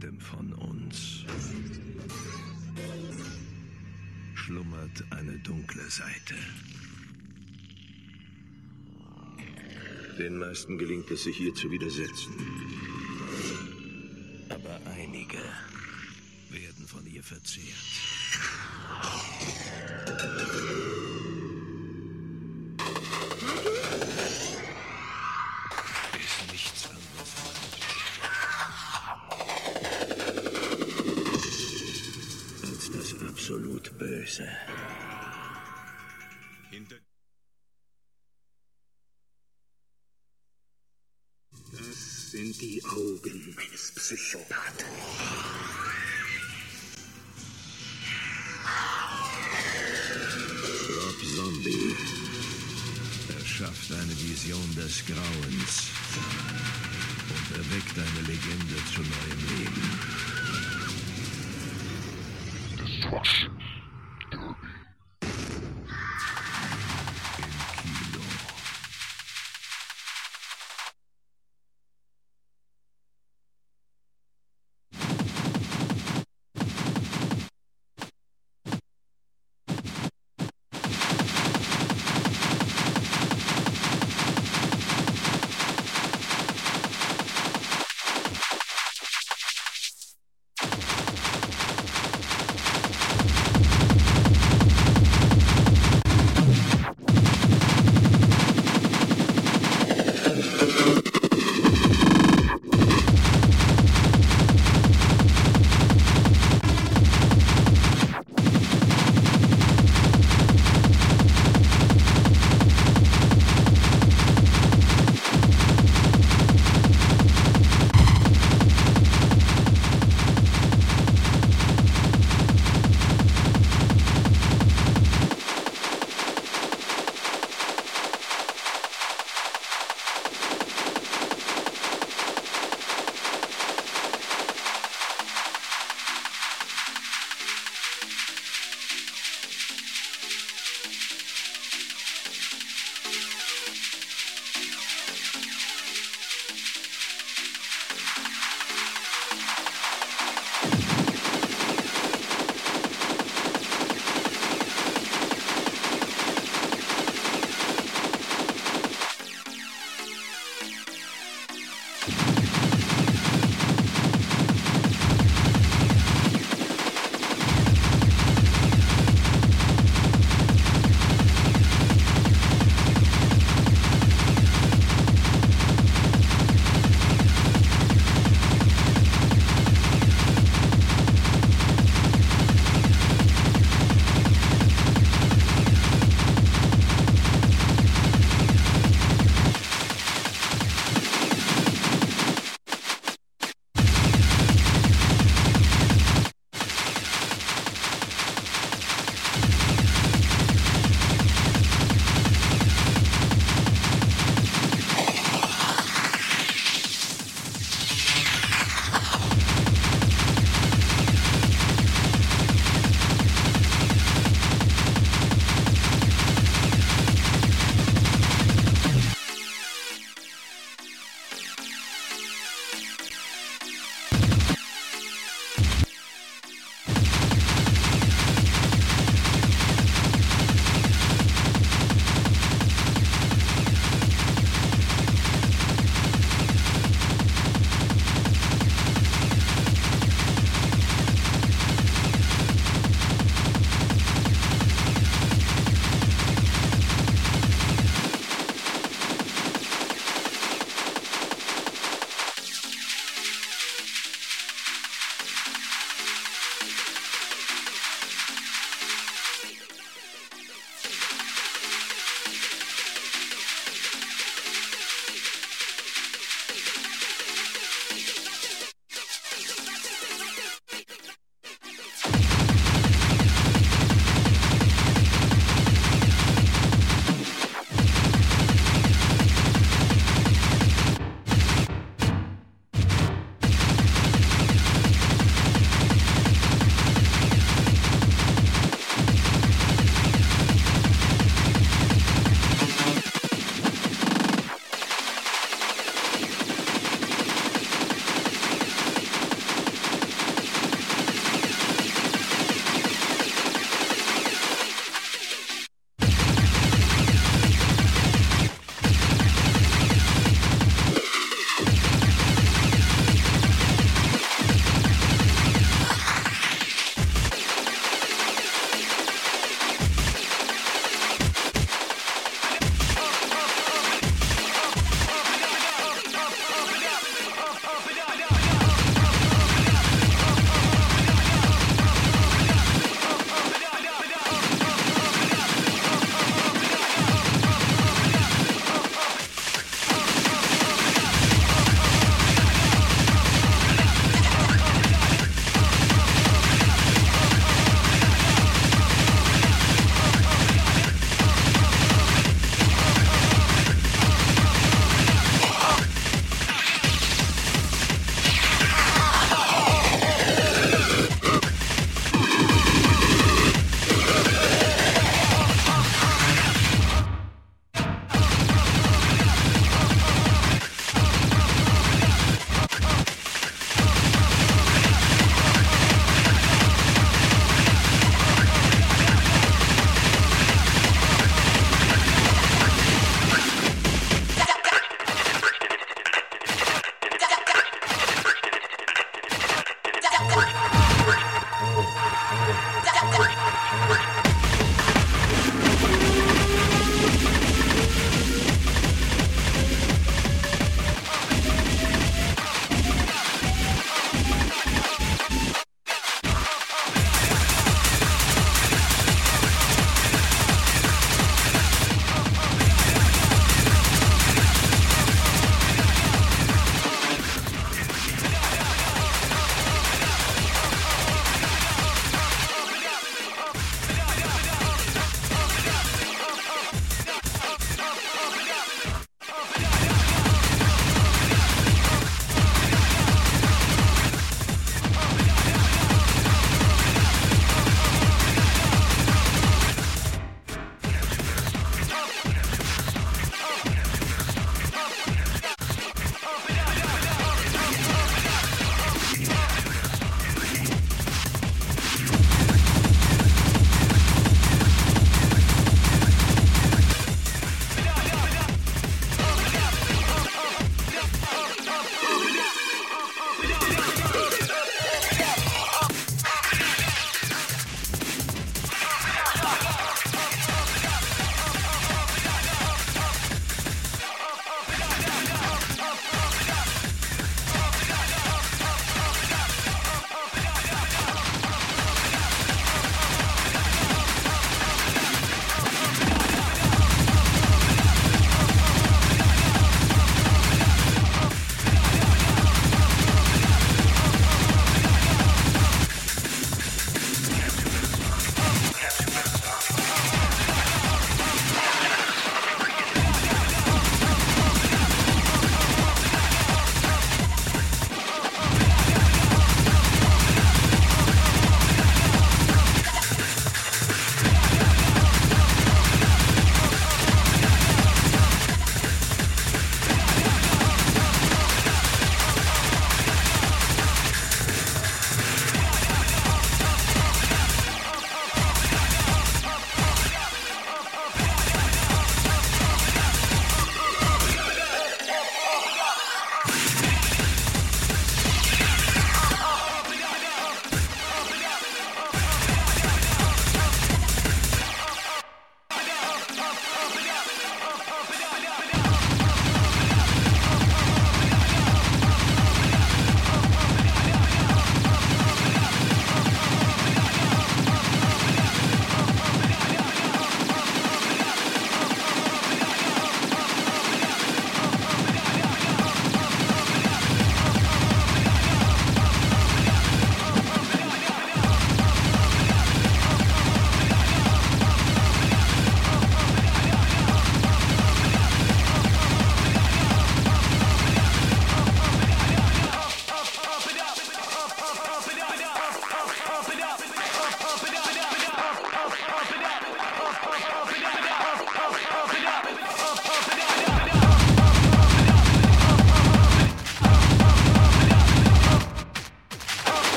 jedem von uns schlummert eine dunkle Seite. Den meisten gelingt es, sich ihr zu widersetzen. Aber einige werden von ihr verzehrt. Die Augen eines Psychopathen. Rob Zombie erschafft eine Vision des Grauens und erweckt eine Legende zu neuem Leben. Im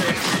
Thank you.